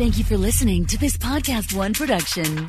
Thank you for listening to this Podcast One production.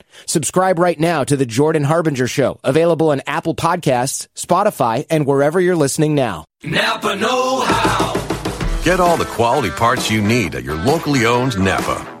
Subscribe right now to the Jordan Harbinger Show, available on Apple Podcasts, Spotify, and wherever you're listening now. Napa Know How. Get all the quality parts you need at your locally owned Napa.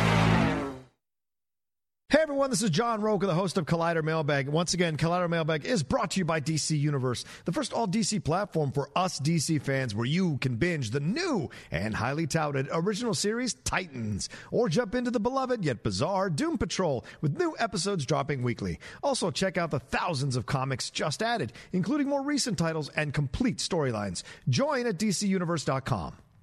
Everyone, this is John Rocha, the host of Collider Mailbag. Once again, Collider Mailbag is brought to you by DC Universe, the first all DC platform for us DC fans where you can binge the new and highly touted original series Titans or jump into the beloved yet bizarre Doom Patrol with new episodes dropping weekly. Also, check out the thousands of comics just added, including more recent titles and complete storylines. Join at DCUniverse.com.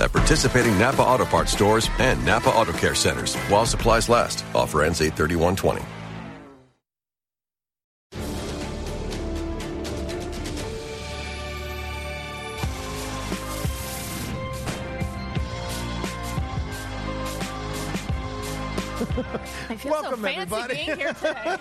At participating Napa Auto Parts stores and Napa Auto Care centers while supplies last. Offer ends 83120. Welcome, so everybody. being here today.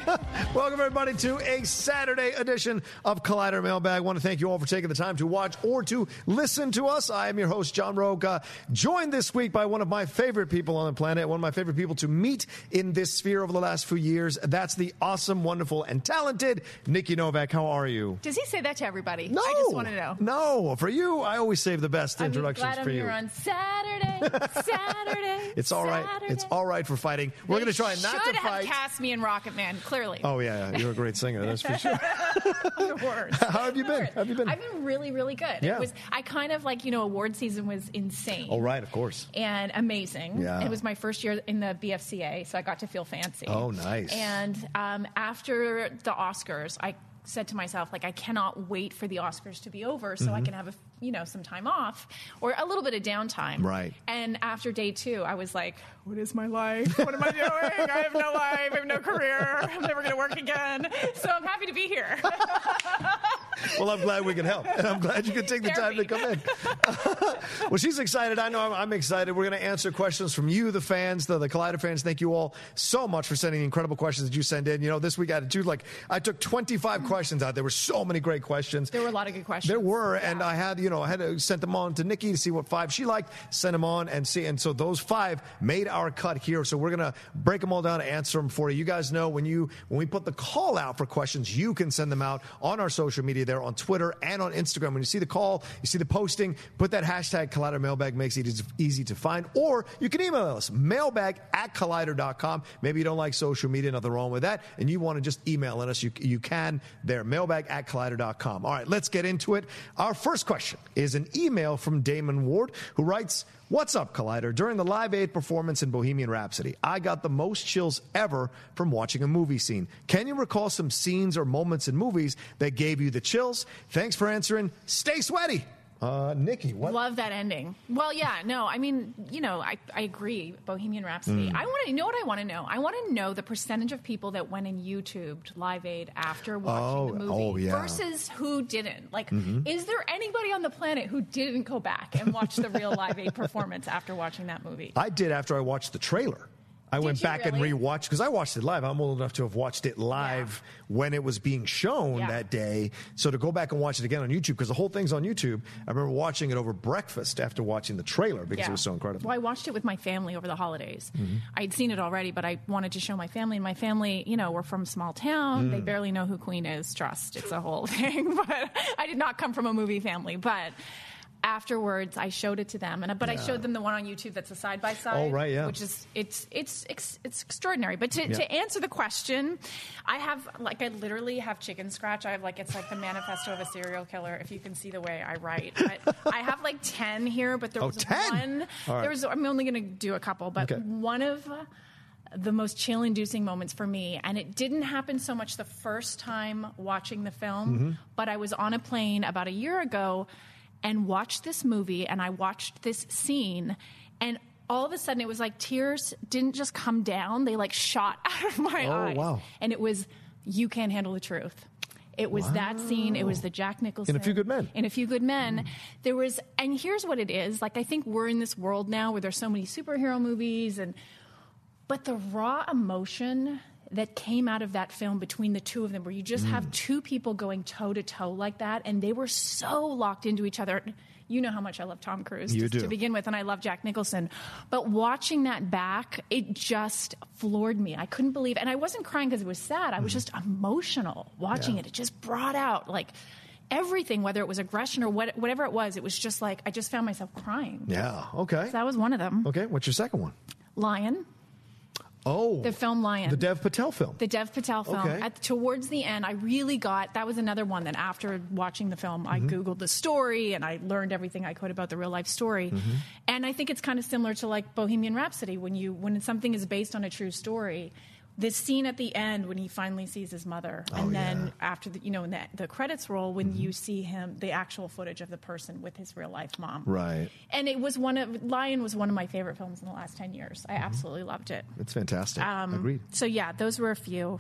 Welcome, everybody, to a Saturday edition of Collider Mailbag. I want to thank you all for taking the time to watch or to listen to us. I am your host, John Rocha, uh, joined this week by one of my favorite people on the planet, one of my favorite people to meet in this sphere over the last few years. That's the awesome, wonderful, and talented Nikki Novak. How are you? Does he say that to everybody? No. I just want to know. No, for you, I always save the best I'm introductions glad I'm for you. here on Saturday. Saturday. It's all right. Saturday. It's all right for fighting. We're They going to try not to. You should have fight. cast me in Rocket Man. Clearly, Oh yeah, yeah, you're a great singer. That's for sure. I'm the worst. How have you been? How have you been? I've been really, really good. Yeah. It was. I kind of like you know award season was insane. Oh right, of course. and amazing. Yeah. It was my first year in the BFCA, so I got to feel fancy. Oh, nice. And um, after the Oscars, I said to myself, like, I cannot wait for the Oscars to be over so Mm-hmm. I can have a you know some time off or a little bit of downtime. Right. And after day two, I was like, what is my life? What am I doing? I have no life. I have no career. I'm never going to work again. So I'm happy to be here. well, I'm glad we can help. And I'm glad you could take the time to come in. well, she's excited. I know I'm, I'm excited. We're going to answer questions from you, the fans, the, the Collider fans. Thank you all so much for sending the incredible questions that you send in. You know, this week I to like, I took 25 questions out. There were so many great questions. There were a lot of good questions. There were, and I had, you know, I had to send them on to Nikki to see what five she liked, send them on and see. And so those five made our cut here. So we're going to break them all down and answer them for you. You guys know when you, when we put the call out for questions, you can send them out on our social media there on Twitter and on Instagram. When you see the call, you see the posting, put that hashtag Collider Mailbag makes it easy to find. Or you can email us, mailbag at collider.com. Maybe you don't like social media, nothing wrong with that, and you want to just email us, you, you can there, mailbag at collider.com. All right, let's get into it. Our first question is an email from Damon Ward who writes, What's up, Collider? During the Live Aid performance in Bohemian Rhapsody, I got the most chills ever from watching a movie scene. Can you recall some scenes or moments in movies that gave you the chills? Thanks for answering. Stay sweaty. Uh, Nikki, what? Love that ending. Well, yeah, no, I mean, you know, I, I agree. Bohemian Rhapsody. Mm. I want to you know what I want to know. I want to know the percentage of people that went and YouTubed Live Aid after watching Oh, the movie oh, yeah. versus who didn't. Like, Mhm. is there anybody on the planet who didn't go back and watch the real Live Aid performance after watching that movie? I did after I watched the trailer. I went back really? and rewatched because I watched it live. I'm old enough to have watched it live when it was being shown Yeah. that day. So to go back and watch it again on YouTube because the whole thing's on YouTube. I remember watching it over breakfast after watching the trailer because Yeah. it was so incredible. Well, I watched it with my family over the holidays. Mhm. I'd seen it already, but I wanted to show my family. And my family, you know, we're from small town. They Mm. barely know who Queen is. Trust, it's a whole thing. But I did not come from a movie family. But afterwards, I showed it to them, and but I showed them the one on YouTube that's a side by side. Oh, right, yeah. Which is it's it's it's, it's extraordinary. But to, Yeah. to answer the question, I have like I literally have chicken scratch. I have like it's like the manifesto of a serial killer. If you can see the way I write, but I have like ten here. But there Oh, was 10? one. Right. There was. I'm only going to do a couple, but Okay. one of the most chill inducing moments for me, and it didn't happen so much the first time watching the film, Mhm. but I was on a plane about a year ago and watched this movie, and I watched this scene, and all of a sudden it was like tears didn't just come down, they like shot out of my Oh, eyes. wow. And it was, You Can't Handle the Truth. It was that scene. It was the Jack Nicholson. In A Few Good Men. In A Few Good Men. Mm-hmm. There was, and here's what it is. Like, I think we're in this world now where there's so many superhero movies, and, but the raw emotion that came out of that film between the two of them, where you just Mm. have two people going toe to toe like that, and they were so locked into each other. You know how much I love Tom Cruise You do. to begin with, and I love Jack Nicholson. But watching that back, it just floored me. I couldn't believe, and I wasn't crying because it was sad. I was just emotional watching Yeah. it. It just brought out like everything, whether it was aggression or what, whatever it was. It was just like I just found myself crying. Yeah. Okay. So that was one of them. Okay. What's your second one? Lion, Oh, the film Lion. the Dev Patel film. The Dev Patel film. Okay. At, towards the end, I really got that was another one that after watching the film, I mm-hmm. Googled the story and I learned everything I could about the real life story. Mm-hmm. And I think it's kind of similar to like Bohemian Rhapsody when you when something is based on a true story. This scene at the end when he finally sees his mother, and then after the you know in the, the credits roll when you see him the actual footage of the person with his real life mom. Right. And it was one of Lion was one of my favorite films in the last ten years. I absolutely loved it. It's fantastic. Um, Agreed. So yeah, those were a few.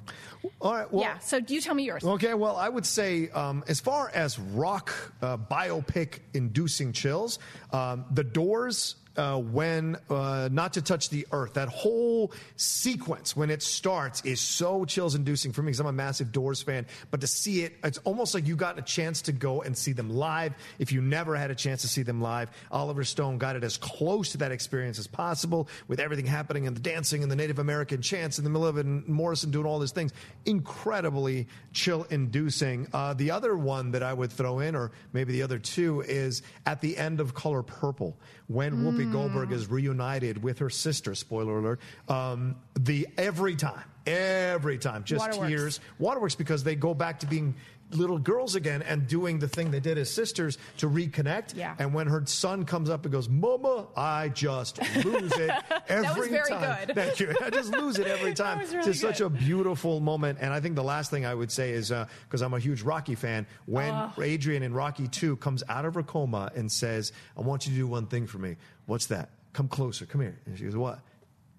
All right. Well, yeah. So do you tell me yours. Okay, well, I would say um, as far as rock uh, biopic inducing chills, um, The Doors. Uh, when uh, not to touch the earth, that whole sequence when it starts is so chills inducing for me because I'm a massive Doors fan. But to see it, it's almost like you got a chance to go and see them live. If you never had a chance to see them live, Oliver Stone got it as close to that experience as possible with everything happening and the dancing and the Native American chants in the middle of it and Morrison doing all these things. Incredibly chill inducing. Uh, the other one that I would throw in, or maybe the other two, is at the end of Color Purple when Whoopi Goldberg is reunited with her sister. Spoiler alert. Um, the every time, every time, just Waterworks. tears. Waterworks because they go back to being little girls again and doing the thing they did as sisters to reconnect. Yeah. And when her son comes up and goes, "Mama," I just lose it every was very time. good. Thank you. I just lose it every time. really it's such a beautiful moment. And I think the last thing I would say is uh, because I'm a huge Rocky fan, when Oh. Adrian in Rocky 2 comes out of her coma and says, I want you to do one thing for me. What's that? Come closer. Come here. And she goes, What?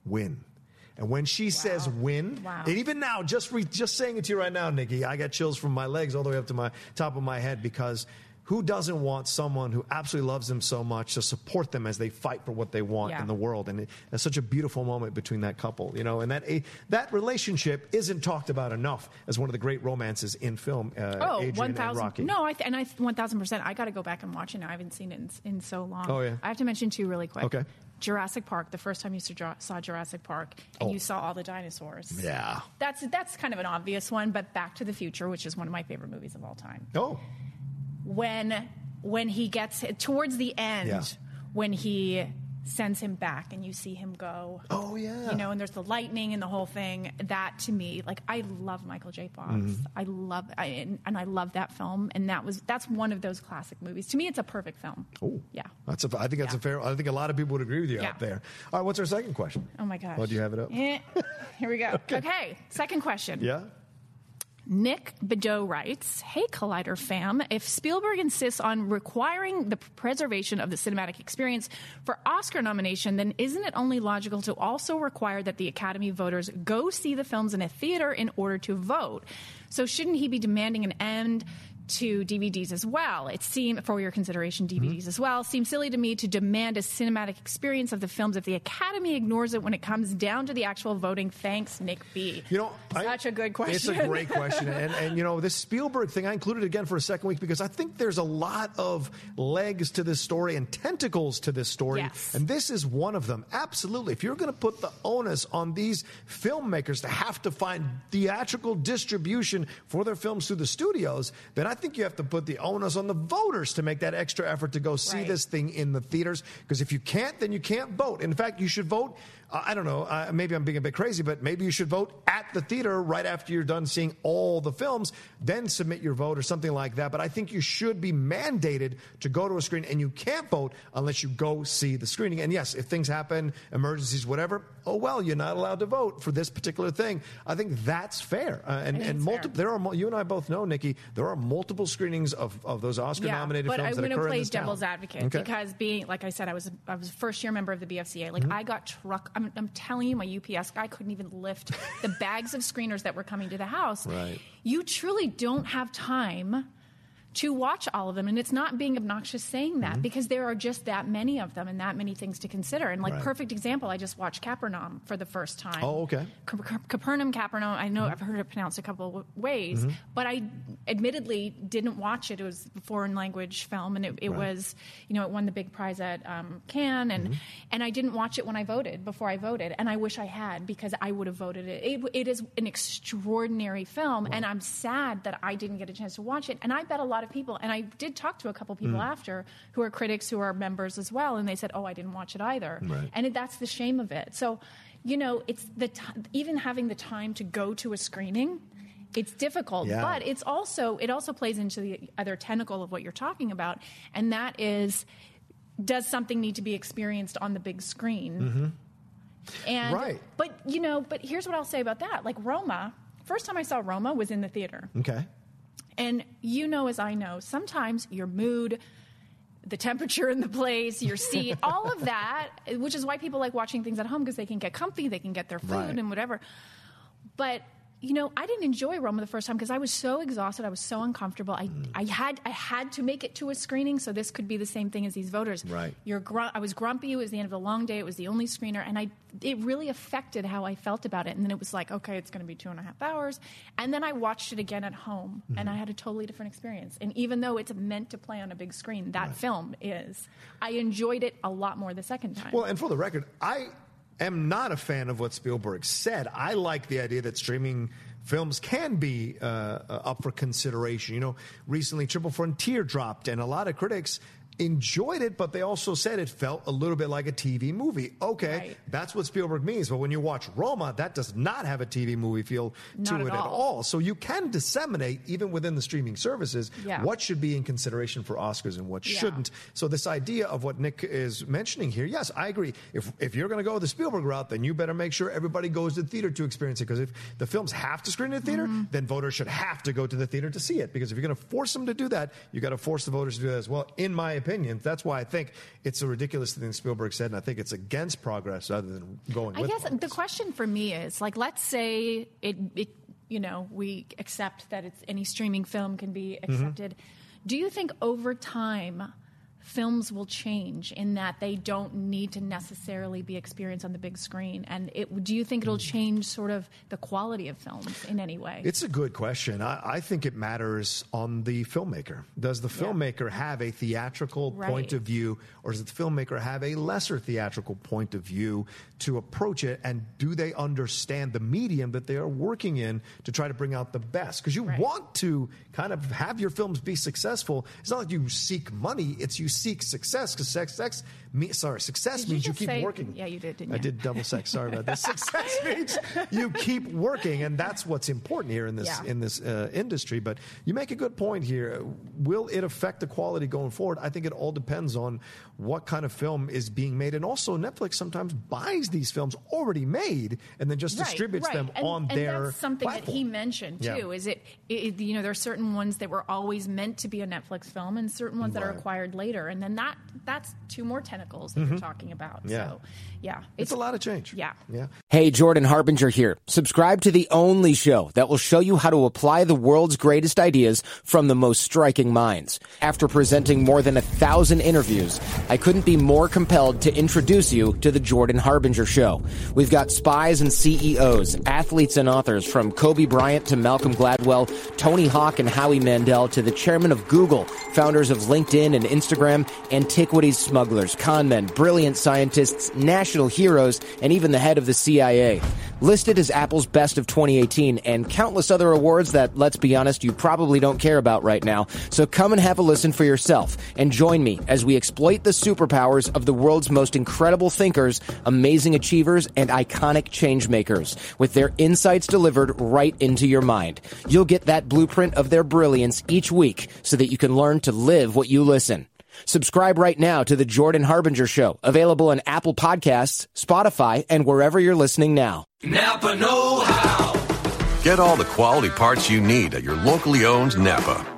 Win. And when she says win, Wow. and even now, just re- just saying it to you right now, Nikki, I got chills from my legs all the way up to my top of my head because who doesn't want someone who absolutely loves them so much to support them as they fight for what they want Yeah. in the world? And it, it's such a beautiful moment between that couple, you know. And that a, that relationship isn't talked about enough as one of the great romances in film. Uh, Oh, Adrian one and thousand. Rocky. No, I th- and I one thousand percent. I got to go back and watch it. now. I haven't seen it in, in so long. Oh, yeah. I have to mention two really quick. Okay. Jurassic Park. The first time you saw Jurassic Park, and Oh. you saw all the dinosaurs. Yeah. That's that's kind of an obvious one, but Back to the Future, which is one of my favorite movies of all time. Oh, When when he gets towards the end, Yeah. when he sends him back and you see him go. Oh, yeah. You know, and there's the lightning and the whole thing. That to me, like I love Michael J. Fox. Mm-hmm. I love I, and, and I love that film. And that was that's one of those classic movies. To me, it's a perfect film. oh, yeah. That's a. I think that's Yeah. a fair. I think a lot of people would agree with you Yeah. out there. All right, what's our second question? Oh my gosh. Oh, do you have it up? Eh. Here we go. okay. Second question. Yeah. Nick Bedeau writes, Hey Collider fam, if Spielberg insists on requiring the preservation of the cinematic experience for Oscar nomination, then isn't it only logical to also require that the Academy voters go see the films in a theater in order to vote? So shouldn't he be demanding an end to DVDs as well? It seems, for your consideration, DVDs mm-hmm. as well, seems silly to me to demand a cinematic experience of the films if the Academy ignores it when it comes down to the actual voting. Thanks, Nick B. You know, I- such a good question. It's a great question, and and you know this Spielberg thing. I included again for a second week because I think there's a lot of legs to this story and tentacles to this story, Yes. and this is one of them. Absolutely, if you're going to put the onus on these filmmakers to have to find theatrical distribution for their films through the studios, then I think you have to put the onus on the voters to make that extra effort to go see Right. this thing in the theaters. Because if you can't, then you can't vote. In fact, you should vote. Uh, I don't know. Uh, maybe I'm being a bit crazy, but maybe you should vote at the theater right after you're done seeing all the films. Then submit your vote or something like that. But I think you should be mandated to go to a screen, and you can't vote unless you go see the screening. And yes, if things happen, emergencies, whatever. Oh well, you're not allowed to vote for this particular thing. I think that's fair. Uh, and and multiple. There are you and I both know, Nikki. There are multiple screenings of, of those Oscar-nominated but films I'm going to play town. devil's advocate Okay. because being, like I said, I was I was a first year member of the BFCA. Like Mm-hmm. I got truck. I'm, I'm telling you, my UPS guy couldn't even lift the bags of screeners that were coming to the house. Right. You truly don't have time. To watch all of them, and it's not being obnoxious saying that because there are just that many of them and that many things to consider. And like Mm-hmm. Right. perfect example, I just watched Capernaum for the first time. Oh, okay. Cap- Cap- Capernaum, Capernaum. I know I've heard it pronounced a couple of ways, Mm-hmm. but I admittedly didn't watch it. It was a foreign language film, and it, it Right. was, you know, it won the big prize at um, Cannes, and Mm-hmm. and I didn't watch it when I voted before I voted, and I wish I had because I would have voted it. It, it is an extraordinary film, and I'm sad that I didn't get a chance to watch it. And I bet a lot of people, and I did talk to a couple people Mm. after who are critics who are members as well, and they said, "Oh, I didn't watch it either," Right. and it, that's the shame of it. So, you know, it's the t- even having the time to go to a screening. It's difficult, Yeah. but it's also it also plays into the other tentacle of what you're talking about, and that is, does something need to be experienced on the big screen? And Right. but you know, but here's what I'll say about that. Like Roma, first time I saw Roma was in the theater. Okay. And you know, as I know, sometimes your mood, the temperature in the place, your seat, all of that, which is why people like watching things at home because they can get comfy, they can get their food Right. and whatever. But you know, I didn't enjoy Roma the first time because I was so exhausted. I was so uncomfortable. I, Mm. I had I had to make it to a screening, so this could be the same thing as these voters. Right. You're gr- I was grumpy. It was the end of a long day. It was the only screener, and I it really affected how I felt about it. And then it was like, okay, it's going to be two and a half hours. And then I watched it again at home, Mm-hmm. and I had a totally different experience. And even though it's meant to play on a big screen, that film is. I enjoyed it a lot more the second time. Well, and for the record, I am not a fan of what Spielberg said. I like the idea that streaming films can be uh, uh, up for consideration. You know, recently Triple Frontier dropped, and a lot of critics enjoyed it, but they also said it felt a little bit like a TV movie. Okay, Right. that's what Spielberg means. But when you watch Roma, that does not have a TV movie feel to Not it at at all. all. So you can disseminate, even within the streaming services, Yeah. what should be in consideration for Oscars and what Yeah. shouldn't. So this idea of what Nick is mentioning here, yes, I agree. If if you're going to go the Spielberg route, then you better make sure everybody goes to the theater to experience it. Because if the films have to screen in the theater, Mm-hmm. then voters should have to go to the theater to see it. Because if you're going to force them to do that, you got to force the voters to do that as well. In my opinion. Opinion. That's why I think it's a ridiculous thing Spielberg said, and I think it's against progress rather than going. I guess progress. the question for me is like, let's say it, it you know, we accept that it's any streaming film can be Mm-hmm. accepted. Do you think over time films will change in that they don't need to necessarily be experienced on the big screen? And it, do you think it'll change sort of the quality of films in any way? It's a good question. I, I think it matters on the filmmaker. Does the filmmaker have a theatrical Right. point of view, or does the filmmaker have a lesser theatrical point of view to approach it? And do they understand the medium that they are working in to try to bring out the best? Because you Right. want to kind of have your films be successful. It's not like you seek money; it's you seek success. Because sex, me, sorry, success Did means you just keep say- working. Yeah, you did, didn't I you? did double sex. Sorry about that. Success means you keep working, and that's what's important here in this Yeah. in this uh, industry. But you make a good point here. Will it affect the quality going forward? I think it all depends on what kind of film is being made, and also Netflix sometimes buys these films already made and then just Right, distributes right. them and, on and their that's something that he platform. mentioned Yeah. too. Is it, it? You know, there are certain ones that were always meant to be a Netflix film, and certain ones that are acquired later, and then that that's two more tentacles that you're talking about. Mm-hmm. Yeah. So, yeah, It's a lot of change. Yeah. yeah. Hey, Jordan Harbinger here. Subscribe to the only show that will show you how to apply the world's greatest ideas from the most striking minds. After presenting more than a thousand interviews, I couldn't be more compelled to introduce you to the Jordan Harbinger Show. We've got spies and CEOs, athletes and authors from Kobe Bryant to Malcolm Gladwell, Tony Hawk and Howie Mandel to the chairman of Google, founders of LinkedIn and Instagram, antiquities smugglers, con men, brilliant scientists, national heroes, and even the head of the CIA. Listed as Apple's best of 2018 and countless other awards that, let's be honest, you probably don't care about right now. So come and have a listen for yourself and join me as we exploit the superpowers of the world's most incredible thinkers, amazing achievers, and iconic change makers with their insights delivered right into your mind. You'll get that blueprint of their brilliance each week so that you can learn to live what you listen. Subscribe right now to the Jordan Harbinger Show, available on Apple Podcasts, Spotify, and wherever you're listening now. Napa Know How. Get all the quality parts you need at your locally owned Napa.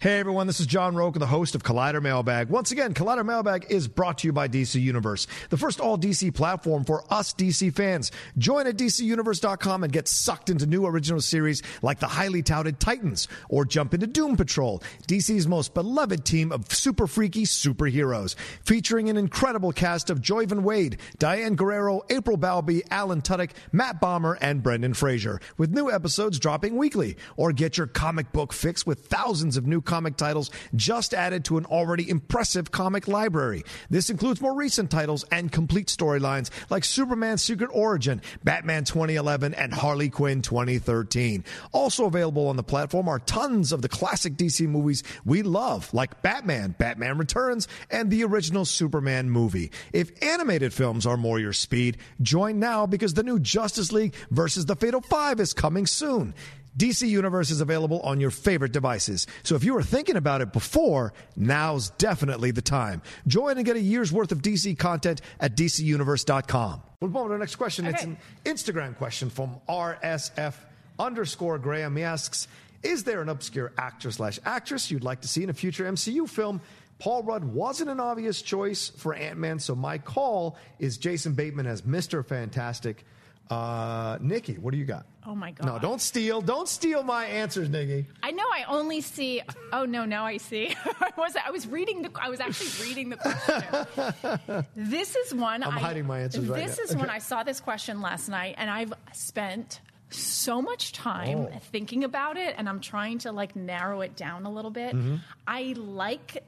Hey everyone, this is John Rocha, the host of Collider Mailbag. Once again, Collider Mailbag is brought to you by DC Universe, the first all DC platform for us DC fans. Join at DCUniverse.com and get sucked into new original series like the highly touted Titans, or jump into Doom Patrol, DC's most beloved team of super freaky superheroes, featuring an incredible cast of Joivan Wade, Diane Guerrero, April Bowlby, Alan Tudyk, Matt Bomer, and Brendan Fraser, with new episodes dropping weekly. Or get your comic book fix with thousands of new comic titles just added to an already impressive comic library. This includes more recent titles and complete storylines like Superman's Secret Origin, Batman 2011, and Harley Quinn 2013. Also available on the platform are tons of the classic DC movies we love, like Batman, Batman Returns, and the original Superman movie. If animated films are more your speed, join now because the new Justice League versus the Fatal Five is coming soon. DC Universe is available on your favorite devices. So if you were thinking about it before, now's definitely the time. Join and get a year's worth of DC content at DCUniverse.com. We'll move on to the next question. It's an Instagram question from RSF underscore Graham. He asks, is there an obscure actor slash actress you'd like to see in a future MCU film? Paul Rudd wasn't an obvious choice for Ant-Man, so my call is Jason Bateman as Mr. Fantastic. Uh, Nikki, what do you got? Oh my god! No, don't steal. Don't steal my answers, Nikki. I know. I only see. Oh no! Now I see. I was. I was reading the. I was actually reading the question. this is one. I'm I, hiding my answers right now. This is when I saw this question last night, and I've spent so much time Oh. thinking about it, and I'm trying to like narrow it down a little bit. Mm-hmm. I like.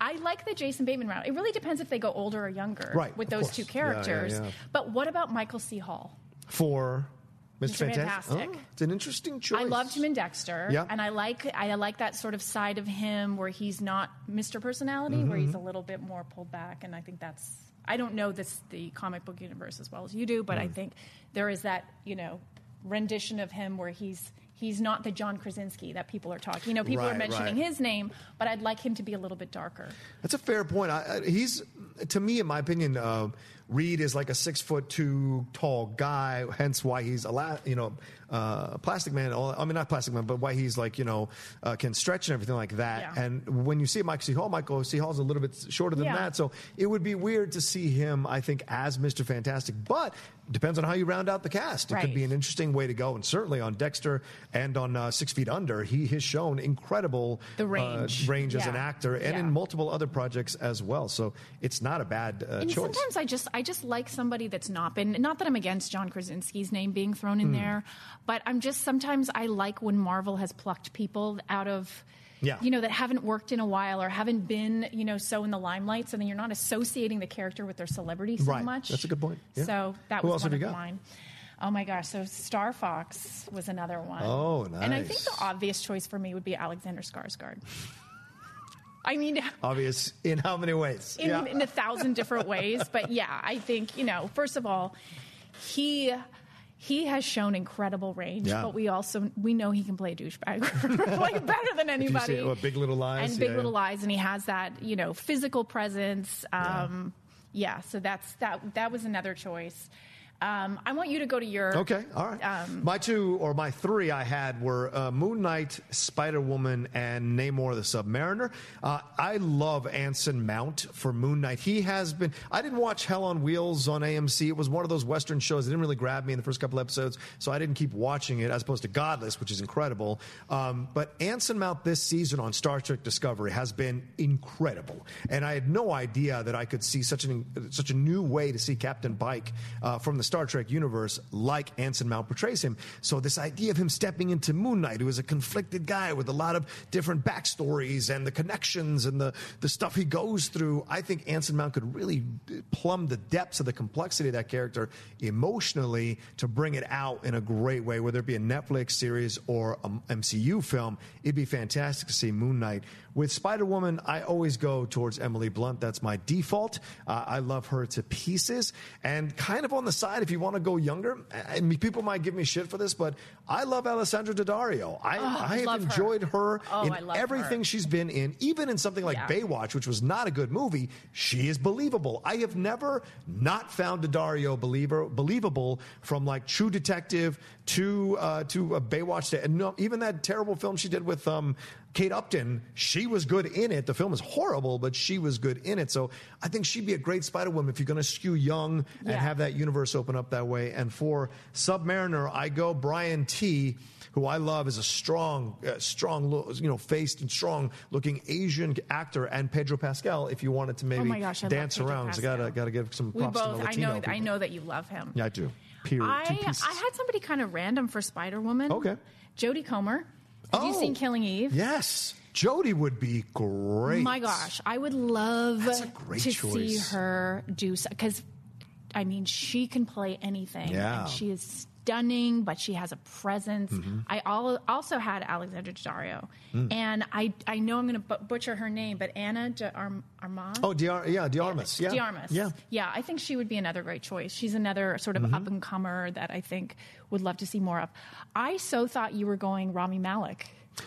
I like the Jason Bateman route. It really depends if they go older or younger Right, with those course. two Yeah, yeah, characters. yeah. But what about Michael C. Hall? For Mr. Mr. Fantastic. Oh, it's an interesting choice. I loved him in Dexter, Yeah. and I like I like that sort of side of him where he's not Mr. Personality, where Mm-hmm. he's a little bit more pulled back, and I think that's I don't know this the comic book universe as well as you do, but Mm. I think there is that you know rendition of him where he's he's not the John Krasinski that people are talking. You know, people Right, are mentioning right. his name, but I'd like him to be a little bit darker. That's a fair point. I, I, he's, to me, in my opinion, uh, Reed is like a six foot two tall guy. Hence why he's a la- you know uh, plastic man. I mean, not plastic man, but why he's like you know uh, can stretch and everything like that. Yeah. And when you see Michael C. Hall, Michael C. Hall's a little bit shorter than Yeah. that, so it would be weird to see him. I think as Mister Fantastic, but depends on how you round out the cast. It could be an interesting way to go, and certainly on Dexter and on uh, Six Feet Under, he has shown incredible The range. uh, range as an actor, and Yeah. in multiple other projects as well. So it's not a bad uh, And choice. sometimes I just I just like somebody that's not been not that I'm against John Krasinski's name being thrown in there, but I'm just sometimes I like when Marvel has plucked people out of Yeah. you know that haven't worked in a while or haven't been you know so in the limelight, so then you're not associating the character with their celebrity so Right. much. That's a good point. Yeah. So that Who was one of got? mine. Oh my gosh! So Star Fox was another one. Oh, And I think the obvious choice for me would be Alexander Skarsgård. I mean, Obvious in how many ways? in, yeah. in a thousand different ways. But yeah, I think you know. First of all, he he has shown incredible range, Yeah. but we also we know he can play douchebag like better than anybody. it, Big Little Lies? and Big Yeah, Little yeah. Lies, and he has that you know physical presence. Um, yeah. so that's that. That was another choice. Um, I want you to go to your Okay, all right. Um, my two or my three I had were uh, Moon Knight, Spider Woman, and Namor the Submariner. Uh, I love Anson Mount for Moon Knight. He has been. I didn't watch Hell on Wheels on AMC. It was one of those Western shows that didn't really grab me in the first couple episodes, so I didn't keep watching it as opposed to Godless, which is incredible. Um, but Anson Mount this season on Star Trek Discovery has been incredible, and I had no idea that I could see such an such a new way to see Captain Pike uh, from the Star Trek universe, like Anson Mount portrays him. So this idea of him stepping into Moon Knight, who is a conflicted guy with a lot of different backstories and the connections and the the stuff he goes through, I think Anson Mount could really plumb the depths of the complexity of that character emotionally to bring it out in a great way, whether it be a Netflix series or a MCU film. It'd be fantastic to see Moon Knight. With Spider Woman, I always go towards Emily Blunt. That's my default. Uh, I love her to pieces. And kind of on the side, if you want to go younger, I mean, people might give me shit for this, but I love Alexandra Daddario. I, I have love her. enjoyed her Oh, in everything her. she's been in, even in something like Yeah. Baywatch, which was not a good movie. She is believable. I have never not found Daddario believer, believable from like True Detective to uh, to uh, Baywatch. To, and no, even that terrible film she did with um, Kate Upton, she was good in it. The film is horrible, but she was good in it. So I think she'd be a great Spider Woman if you're going to skew young and Yeah. have that universe open up that way. And for Submariner, I go Brian Tee who I love is a strong, uh, strong, you know, faced and strong looking Asian actor, and Pedro Pascal. If you wanted to maybe Oh my gosh, I dance around, so gotta gotta give some we props to both. the I Latino know. I know that you love him. Yeah, I do. Period. I. I had somebody kind of random for Spider Woman. Okay. Jodie Comer. Have you Oh. seen Killing Eve? Yes, Jodie would be great. My gosh, I would love That's a great to see her do because, I mean, she can play anything. Yeah. and she is stunning, but she has a presence. Mm-hmm. I al- also had Alexandra Daddario, Mm. and I I know I'm going to butcher her name, but Anna de Arm-. Oh, Diar- yeah, Diarmas. Yeah, Diarmas. Yeah. Yeah, I think she would be another great choice. She's another sort of Mm-hmm. up and comer that I think would love to see more of. I so thought you were going Rami Malek.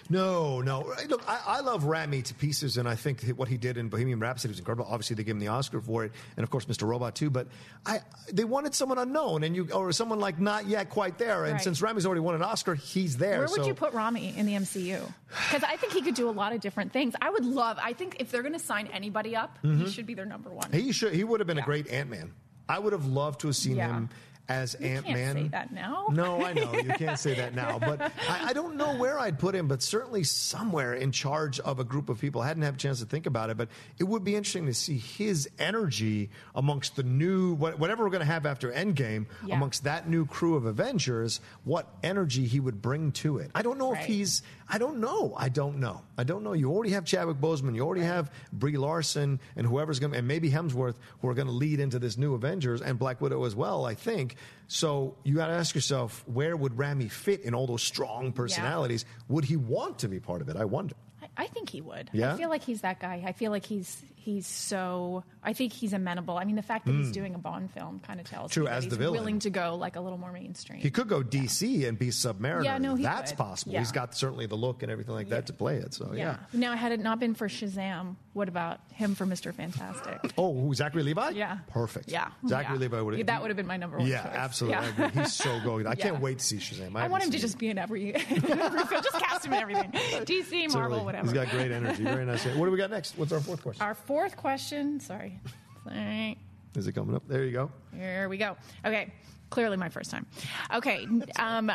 No, no. Look, I, I love Rami to pieces, and I think what he did in Bohemian Rhapsody was incredible. Obviously, they gave him the Oscar for it, and of course, Mr. Robot too. But I, they wanted someone unknown, and you, or someone like not yet quite there. And Right. since Rami's already won an Oscar, he's there. Where would you put Rami in the MCU? Because I think he could do a lot of different things. I would love. I think if they're going to sign anybody up, he should be their number one. Mm-hmm. He should. He would have been a great Ant Man. I would have loved to have seen Yeah. him as You Ant can't Man. say that now. No, I know you can't say that now, but I, I don't know where I'd put him. But certainly somewhere in charge of a group of people. I hadn't had a chance to think about it, but it would be interesting to see his energy amongst the new whatever we're going to have after Endgame, Yeah. amongst that new crew of Avengers. What energy he would bring to it? I don't know if he's. I don't know. I don't know. I don't know. You already have Chadwick Boseman. You already have Brie Larson and whoever's going to, and maybe Hemsworth, who are going to lead into this new Avengers and Black Widow as well, I think. So you got to ask yourself, where would Rami fit in all those strong personalities? Would he want to be part of it? I wonder. I, I think he would. Yeah? I feel like he's that guy. I feel like he's he's so. I think he's amenable. I mean, the fact that he's doing a Bond film kind of tells Mm. True, me that as he's the villain. willing to go like a little more mainstream. He could go DC and be Submariner. Yeah, no, That's could. possible. Yeah. He's got certainly the look and everything like that to play it. So, yeah. Now, had it not been for Shazam, what about him for Mr. Fantastic? Oh, Zachary Levi? Yeah. Perfect. Yeah. Zachary Yeah. Levi would have. That would have been my number one Yeah, choice. absolutely. Yeah. He's so good. I can't wait to see Shazam. I haven't want him to just be in every, every film. Just cast him in everything. DC, Marvel, Certainly. whatever. He's got great energy. Very nice. What do we got next? What's our fourth question? Our fourth question. Sorry. Sorry. Is it coming up? There you go. Here we go. Okay, clearly my first time. Okay, um,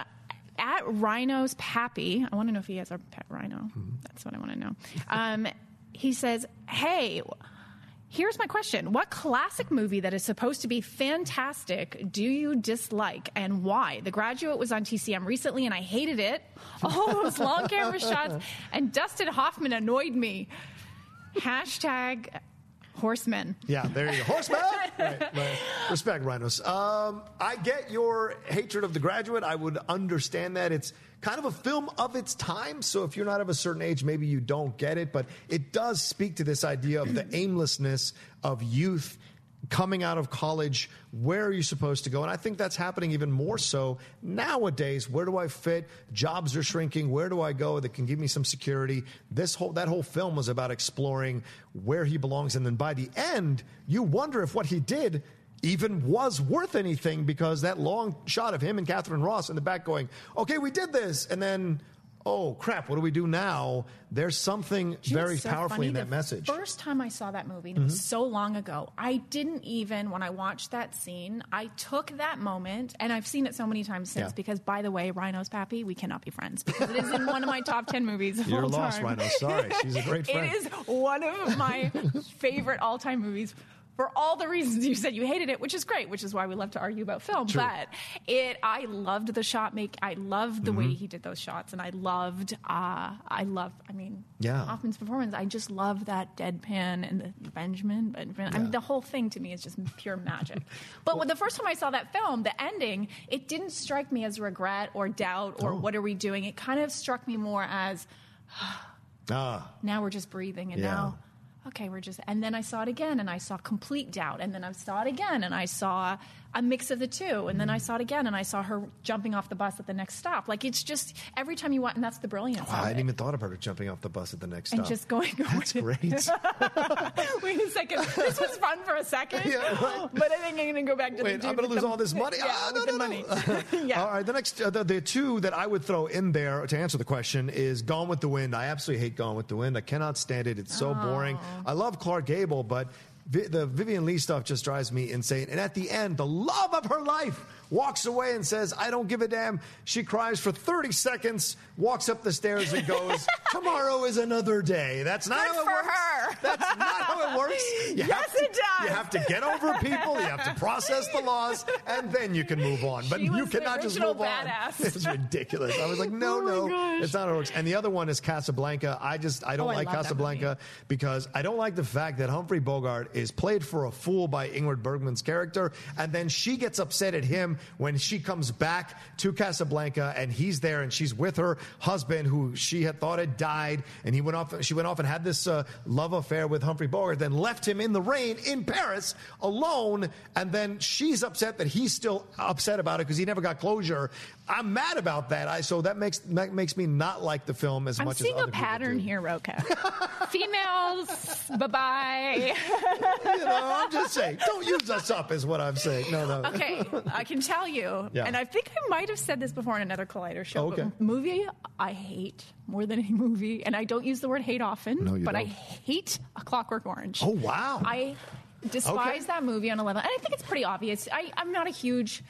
at Rhino's Pappy, I want to know if he has a pet rhino. That's what I want to know. Um, he says, "Hey." Here's my question. What classic movie that is supposed to be fantastic do you dislike and why? The Graduate was on TCM recently and I hated it. All those long camera shots and Dustin Hoffman annoyed me. Hashtag horsemen. Yeah, there you go. Horseman! right, right. Respect, rhinos. Um, I get your hatred of The Graduate. I would understand that. It's kind of a film of its time. So if you're not of a certain age, maybe you don't get it. But it does speak to this idea of the aimlessness of youth coming out of college, where are you supposed to go? And I think that's happening even more so nowadays. Where do I fit? Jobs are shrinking. Where do I go that can give me some security? This whole that whole film was about exploring where he belongs, and then by the end, you wonder if what he did even was worth anything because that long shot of him and Katharine Ross in the back going, "Okay, we did this," and then. Oh crap! What do we do now? There's something very so powerfully funny? in that the message. Mm-hmm. First time I saw that movie, and it was so long ago, I didn't even, when I watched that scene, I took that moment, and I've seen it so many times since. Yeah. Because, by the way, Rhino's Pappy, we cannot be friends because it is in one of my top ten movies of You're all lost, time. Rhino. Sorry, she's a great friend. It is one of my favorite all-time movies. For all the reasons you said you hated it, which is great, which is why we love to argue about film. True. But it, I loved the shot make. I loved the Mm-hmm. way he did those shots, and I loved. Uh, I love. I mean, Yeah. Hoffman's performance. I just love that deadpan and the Benjamin. Benjamin. I mean, the whole thing to me is just pure magic. But when the first time I saw that film, the ending, it didn't strike me as regret or doubt or Oh. what are we doing. It kind of struck me more as ah, now we're just breathing and Yeah. now okay we're just and then i saw it again and i saw complete doubt and then i saw it again and i saw a mix of the two and then i saw it again and i saw her jumping off the bus at the next stop like it's just every time you want and that's the brilliance Wow, I hadn't even thought about her jumping off the bus at the next and stop. just going That's great. wait second this was fun for a second Yeah, right. but i think i'm going to go back to Wait, the I'm going to lose the- all this money. yeah, Ah, no, no, no. money yeah All right, the next, uh, the, the two that I would throw in there to answer the question is Gone with the Wind. I absolutely hate Gone with the Wind. I cannot stand it. It's so boring. I love Clark Gable, but Vi- the Vivien Leigh stuff just drives me insane. And at the end, the love of her life walks away and says, I don't give a damn. She cries for 30 seconds, walks up the stairs and goes, Tomorrow is another day. That's not Good how it works. her. That's not how it works. You Yes, to- it does. You have to get over people. You have to process the laws, and then you can move on. But you cannot just move badass. on. It's ridiculous. I was like, no, Oh no, gosh. it's not how it works. And the other one is Casablanca. I just I don't Oh, like that Casablanca because I don't like the fact that Humphrey Bogart is played for a fool by Ingrid Bergman's character, and then she gets upset at him when she comes back to Casablanca and he's there and she's with her husband who she had thought had died, and he went off. She went off and had this uh, love affair with Humphrey Bogart, then left him in the rain in Paris alone, and then she's upset that he's still upset about it because he never got closure. I'm mad about that. I so that makes that makes me not like the film as much. I'm much seeing as a other people pattern here, Rocha. Females, bye bye. You know, I'm just saying, don't use us up, is what I'm saying. No, no. Okay, I can tell you, Yeah. and I think I might have said this before in another Collider show. Oh, okay. But movie I hate more than any movie, and I don't use the word hate often, No, you but I don't. hate A Clockwork Orange. Oh, wow. I despise Okay. that movie on a level, and I think it's pretty obvious. I, I'm not a huge.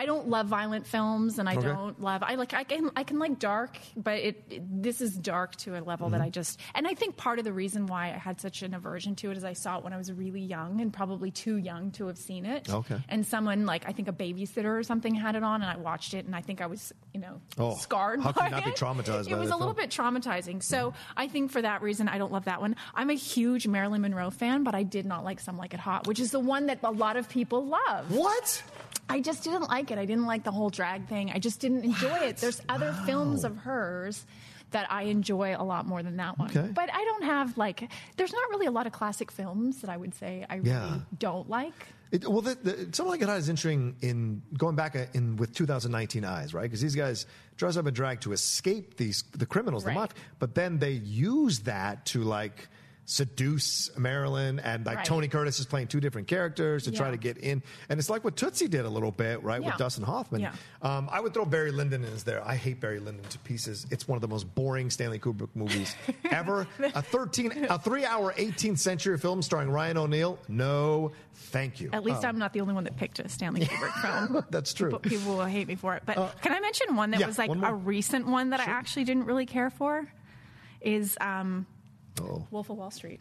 I don't love violent films, and I Okay. don't love. I like. I can. I can like dark, but it. it- this is dark to a level Mm-hmm. that I just. And I think part of the reason why I had such an aversion to it is I saw it when I was really young and probably too young to have seen it. Okay. And someone like I think a babysitter or something had it on, and I watched it, and I think I was you know Oh, scarred. how you by not be it. traumatized It was a little bit traumatizing. So I think for that reason, I don't love that one. I'm a huge Marilyn Monroe fan, but I did not like Some Like It Hot, which is the one that a lot of people love. What? I just didn't like it. I didn't like the whole drag thing. I just didn't enjoy it. There's other films of hers that I enjoy a lot more than that one. Okay. But I don't have like there's not really a lot of classic films that I would say I Yeah. really don't like. It, well, the, the, something like it is interesting in going back uh, in with 2019 eyes, right? Because these guys dress up in drag to escape these the criminals, the Right. mafia, but then they use that to like seduce Marilyn, and like Right. Tony Curtis is playing two different characters to try to get in, and it's like what Tootsie did a little bit, right, Yeah. with Dustin Hoffman. Yeah. Um, I would throw Barry Lyndon in as there. I hate Barry Lyndon to pieces. It's one of the most boring Stanley Kubrick movies ever. a 13, a three-hour 18th century film starring Ryan O'Neal. No, thank you. At least I'm not the only one that picked a Stanley Kubrick film. That's true. Uh, People, people will hate me for it. But can I mention one that yeah, was like a recent one that I actually didn't really care for? Is um, Oh. Wolf of Wall Street.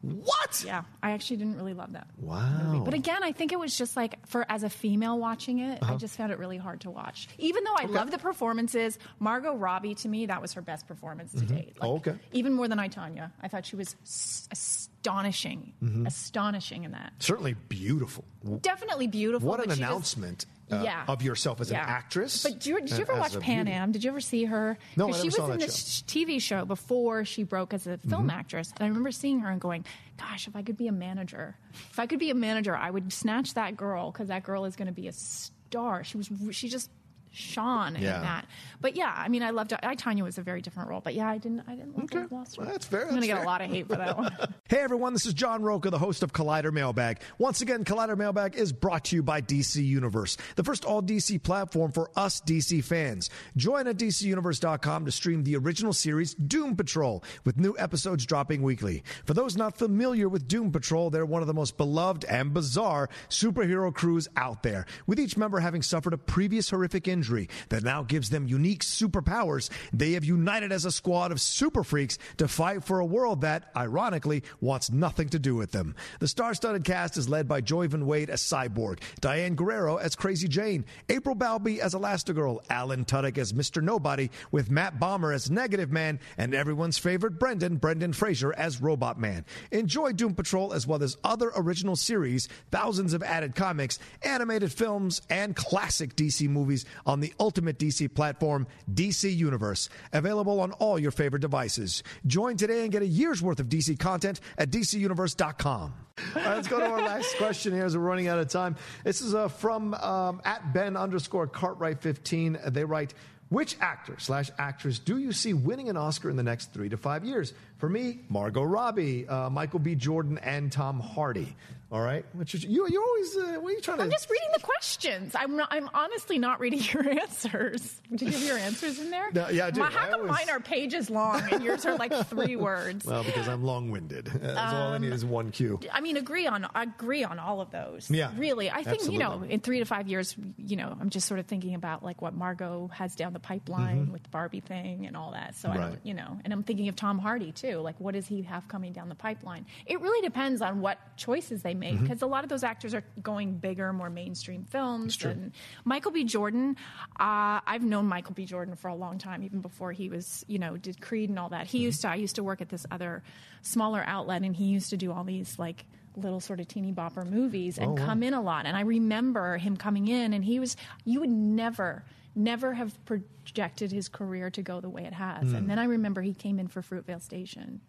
What? Yeah, I actually didn't really love that. Wow. movie. But again, I think it was just like for as a female watching it, Uh-huh. I just found it really hard to watch. Even though I love the performances, Margot Robbie to me that was her best performance to date. Oh, okay. Even more than I Tonya, I thought she was s- astonishing, Mm-hmm. astonishing in that. Certainly beautiful. Definitely beautiful. What an she was- announcement uh, yeah. of yourself as Yeah. an actress. But did you, did you ever watch Pan beauty. Am? Did you ever see her? No, I she was in this TV show before she broke as a Mm-hmm. film actress, and I remember seeing her and going, "Gosh, if I could be a manager, if I could be a manager, I would snatch that girl because that girl is going to be a star." She was, she just shone in that. But yeah, I mean, I loved. I Tonya was a very different role, but yeah, I didn't. I didn't love Okay. Wall Street. That's fair, I'm going to get a lot of hate for that one. Hey everyone, this is John Rocha, the host of Collider Mailbag. Once again, Collider Mailbag is brought to you by DC Universe, the first all DC platform for us DC fans. Join at DCUniverse.com to stream the original series Doom Patrol, with new episodes dropping weekly. For those not familiar with Doom Patrol, they're one of the most beloved and bizarre superhero crews out there, with each member having suffered a previous horrific injury that now gives them unique superpowers. They have united as a squad of super freaks to fight for a world that, ironically, wants nothing to do with them. The star-studded cast is led by Joivan Wade as Cyborg, Diane Guerrero as Crazy Jane, April Bowlby as Elastigirl, Alan Tudyk as Mr. Nobody, with Matt Bomer as Negative Man, and everyone's favorite Brendan, Brendan Fraser as Robot Man. Enjoy Doom Patrol as well as other original series, thousands of added comics, animated films, and classic DC movies on the ultimate DC platform, DC Universe. Available on all your favorite devices. Join today and get a year's worth of DC content at DCUniverse.com. All right, let's go to our last question here as we're running out of time. This is uh, from um, at Ben underscore Cartwright 15. They write, which actor slash actress do you see winning an Oscar in the next three to five years? For me, Margot Robbie, uh, Michael B. Jordan, and Tom Hardy. All right, which is you? You're always uh, what are you trying to? I'm just reading the questions. I'm not, I'm honestly not reading your answers. Did you have your answers in there? No, yeah, I do. My, how I come always- mine are pages long and yours are like three words? Well, because I'm long-winded. That's all I need is one cue. I mean, agree on agree on all of those. Yeah, really. I think you know, in three to five years, you know, I'm just sort of thinking about like what Margot has down the pipeline with the Barbie thing and all that. So I Mm-hmm. Right. don't, you know, and I'm thinking of Tom Hardy too. Like, what does he have coming down the pipeline? It really depends on what choices they Mm-hmm. make because a lot of those actors are going bigger, more mainstream films. And Michael B. Jordan, uh, I've known Michael B. Jordan for a long time, even before he was, you know, did Creed and all that. Mm-hmm. He used to. I used to work at this other smaller outlet, and he used to do all these like little sort of teeny bopper movies and come in a lot. And I remember him coming in, and he was. You would never. Never have projected his career to go the way it has. Hmm. And then I remember he came in for Fruitvale Station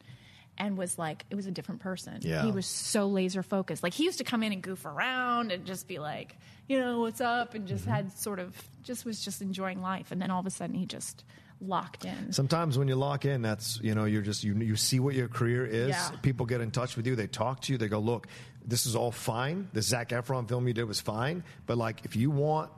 and was like, it was a different person. Yeah. He was so laser focused. Like he used to come in and goof around and just be like, you know, what's up, and Mm-hmm. just had sort of just was just enjoying life. And then all of a sudden he just locked in. Sometimes when you lock in, that's you know you're just you you see what your career is. Yeah. People get in touch with you. They talk to you. They go, look, this is all fine. The Zac Efron film you did was fine, but like if you want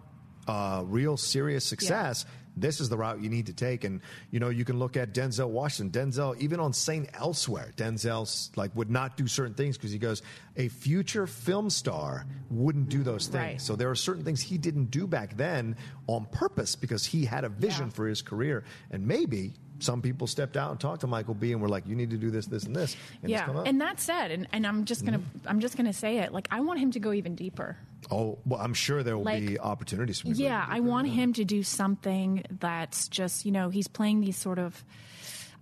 uh, real serious success, this is the route you need to take. And you know, you can look at Denzel Washington. Denzel, even on Saint Elsewhere, Denzel like would not do certain things because he goes, a future film star wouldn't do those things. Right. So there are certain things he didn't do back then on purpose because he had a vision Yeah. for his career, and maybe. Some people stepped out and talked to Michael B. and were like, "You need to do this, this, and this." And yeah, and that said, and, and I'm just gonna Mm-hmm. I'm just gonna say it. Like I want him to go even deeper. oh, well, I'm sure there will Like- be opportunities for him. to go Yeah, I want yeah. him to do something that's just, you know, he's playing these sort of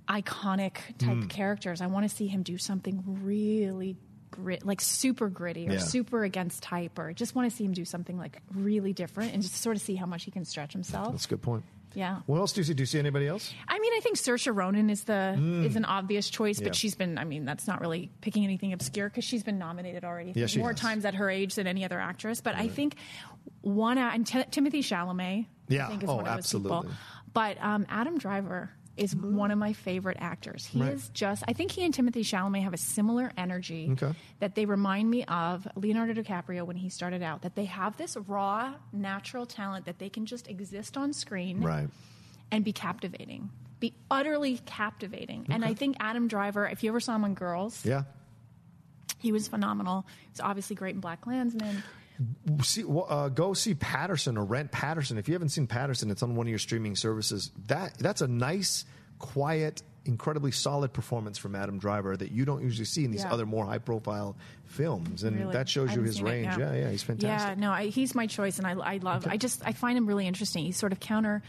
iconic type Hmm. characters. I want to see him do something really grit, like super gritty or Yeah. super against type, or just want to see him do something like really different and just sort of see how much he can stretch himself. That's a good point. Yeah. What else do you see? Do you see anybody else? I mean, I think Saoirse Ronan is the is an obvious choice, Hmm. Yeah. but she's been. I mean, that's not really picking anything obscure because she's been nominated already Yeah, more has. times at her age than any other actress. But I think one and Ti- Timothy Chalamet, Yeah. I think is Oh, one of those absolutely. people. But um, Adam Driver is mm-hmm. one of my favorite actors. He Right. is just. I think he and Timothy Chalamet have a similar energy Okay. that they remind me of Leonardo DiCaprio when he started out. That they have this raw, natural talent that they can just exist on screen Right. and be captivating, be utterly captivating. And I think Adam Driver, if you ever saw him on Girls, Yeah. he was phenomenal. He's obviously great in BlacKkKlansman. See, uh, go see Paterson or rent Paterson. If you haven't seen Paterson, it's on one of your streaming services. That that's a nice, quiet, incredibly solid performance from Adam Driver that you don't usually see in these Yeah. other more high-profile films, and Really. that shows you his range. yeah. yeah, he's fantastic. Yeah, no, I, he's my choice, and I, I love. I just I find him really interesting. He's sort of counter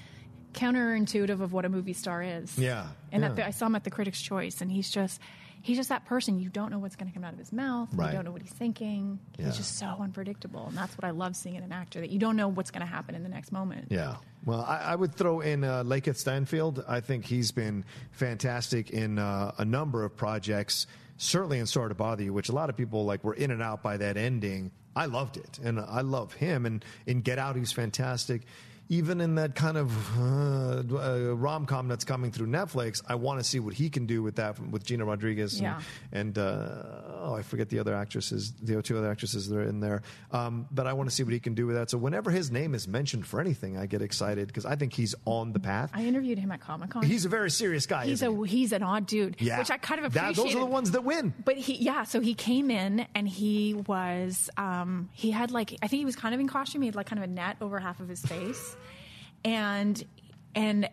counterintuitive of what a movie star is. Yeah, and yeah. At the, I saw him at the Critics' Choice, and he's just he's just that person. You don't know what's going to come out of his mouth. Right. You don't know what he's thinking. Yeah. He's just so unpredictable, and that's what I love seeing in an actor. That you don't know what's going to happen in the next moment. Yeah. Well, I, I would throw in uh, Lakeith Stanfield. I think he's been fantastic in uh, a number of projects. Certainly in Sorry to Bother You, which a lot of people like were in and out by that ending. I loved it, and I love him. And in Get Out, he's fantastic. Even in that kind of uh, uh, rom com that's coming through Netflix, I want to see what he can do with that with Gina Rodriguez and, and uh, oh, I forget the other actresses, the two other actresses that are in there. Um, but I want to see what he can do with that. So whenever his name is mentioned for anything, I get excited because I think he's on the path. I interviewed him at Comic Con. He's a very serious guy. he's a he? he's an odd dude, yeah. which I kind of appreciate. those are the ones that win. But he, yeah, so he came in and he was, um, he had like, I think he was kind of in costume. He had like kind of a net over half of his face, and and.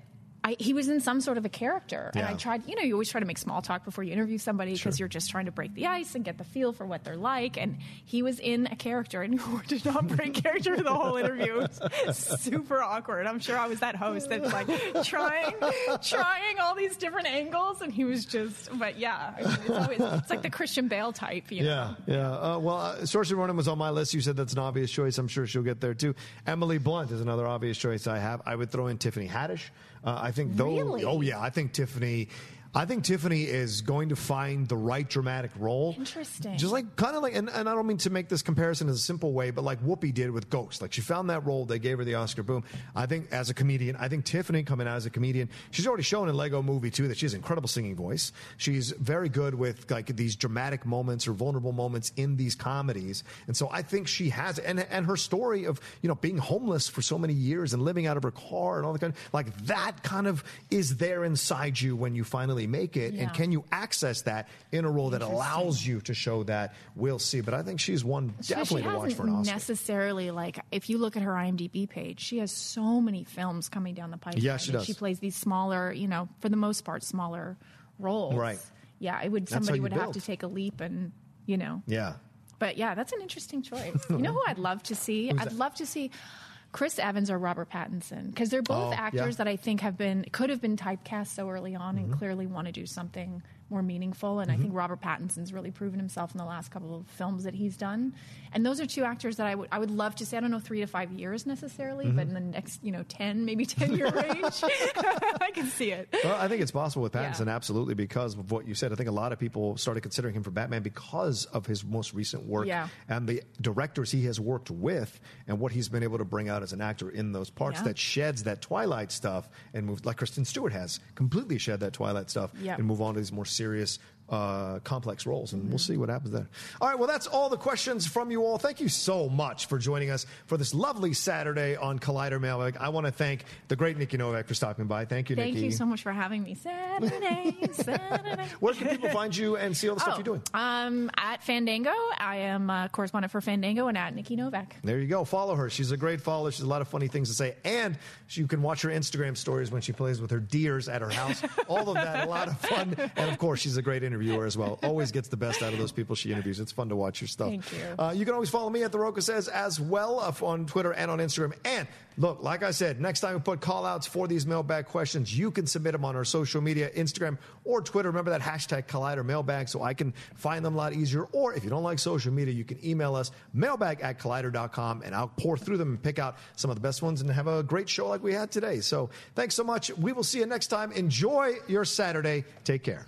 I, he was in some sort of a character, and I tried. You know, you always try to make small talk before you interview somebody because you're just trying to break the ice and get the feel for what they're like. And he was in a character, and did not break character the whole interview. Super awkward. I'm sure I was that host that's like trying, trying all these different angles, and he was just. But yeah, I mean, it's always it's like the Christian Bale type, you know. Yeah, yeah. Uh, well, uh, Saoirse Ronan was on my list. You said that's an obvious choice. I'm sure she'll get there too. Emily Blunt is another obvious choice I have. I would throw in Tiffany Haddish. Uh, I think though. Really? Oh yeah, I think Tiffany. I think Tiffany is going to find the right dramatic role. Interesting. Just like kind of like, and, and I don't mean to make this comparison in a simple way, but like Whoopi did with Ghost. Like she found that role, they gave her the Oscar. Boom. I think as a comedian, I think Tiffany coming out as a comedian, she's already shown in Lego Movie too that she has an incredible singing voice. She's very good with like these dramatic moments or vulnerable moments in these comedies, and so I think she has. And and her story of you know being homeless for so many years and living out of her car and all the kind of like that kind of is there inside you when you finally make it, Yeah. and can you access that in a role that allows you to show that? We'll see. But I think she's one definitely she to watch for an Oscar. necessarily like if you look at her IMDb page, she has so many films coming down the pipe. Yeah, she does. She plays these smaller, you know, for the most part, smaller roles. Right. Yeah, it would somebody would build. have to take a leap and you know. yeah. But yeah, that's an interesting choice. you know who I'd love to see? I'd love to see Chris Evans or Robert Pattinson because they're both Oh, yeah. Mm-hmm. actors that I think have been could have been typecast so early on and clearly want to do something more meaningful. And I think Robert Pattinson's really proven himself in the last couple of films that he's done. And those are two actors that I would I would love to see. I don't know three to five years necessarily, Mm-hmm. but in the next you know ten maybe ten year range, I can see it. Well, I think it's possible with Yeah. Pattinson, absolutely, because of what you said. I think a lot of people started considering him for Batman because of his most recent work Yeah. and the directors he has worked with and what he's been able to bring out as an actor in those parts Yeah. that sheds that Twilight stuff and moves like Kristen Stewart has completely shed that Twilight stuff Yeah. and move on to these more serious uh, complex roles, and we'll see what happens there. All right, well, that's all the questions from you all. Thank you so much for joining us for this lovely Saturday on Collider Mailbag. I want to thank the great Nikki Novak for stopping by. Thank you, Nikki. Thank Nikki. you so much for having me. Saturday, Saturday. Where can people find you and see all the stuff Oh, you're doing? Um, at Fandango, I am a correspondent for Fandango, and at Nikki Novak. There you go. Follow her. She's a great follower. She's a lot of funny things to say. And you can watch her Instagram stories when she plays with her deers at her house. All of that, a lot of fun. And of course, she's a great interviewer as well. Always gets the best out of those people she interviews. It's fun to watch your stuff. Thank you. Uh, you can always follow me at The Rocha Says as well uh, on Twitter and on Instagram. And look, like I said, next time we put call outs for these mailbag questions, you can submit them on our social media, Instagram or Twitter. Remember that hashtag Collider Mailbag so I can find them a lot easier. Or if you don't like social media, you can email us mailbag at collider.com and I'll pour through them and pick out some of the best ones and have a great show like we had today. So thanks so much. We will see you next time. Enjoy your Saturday. Take care.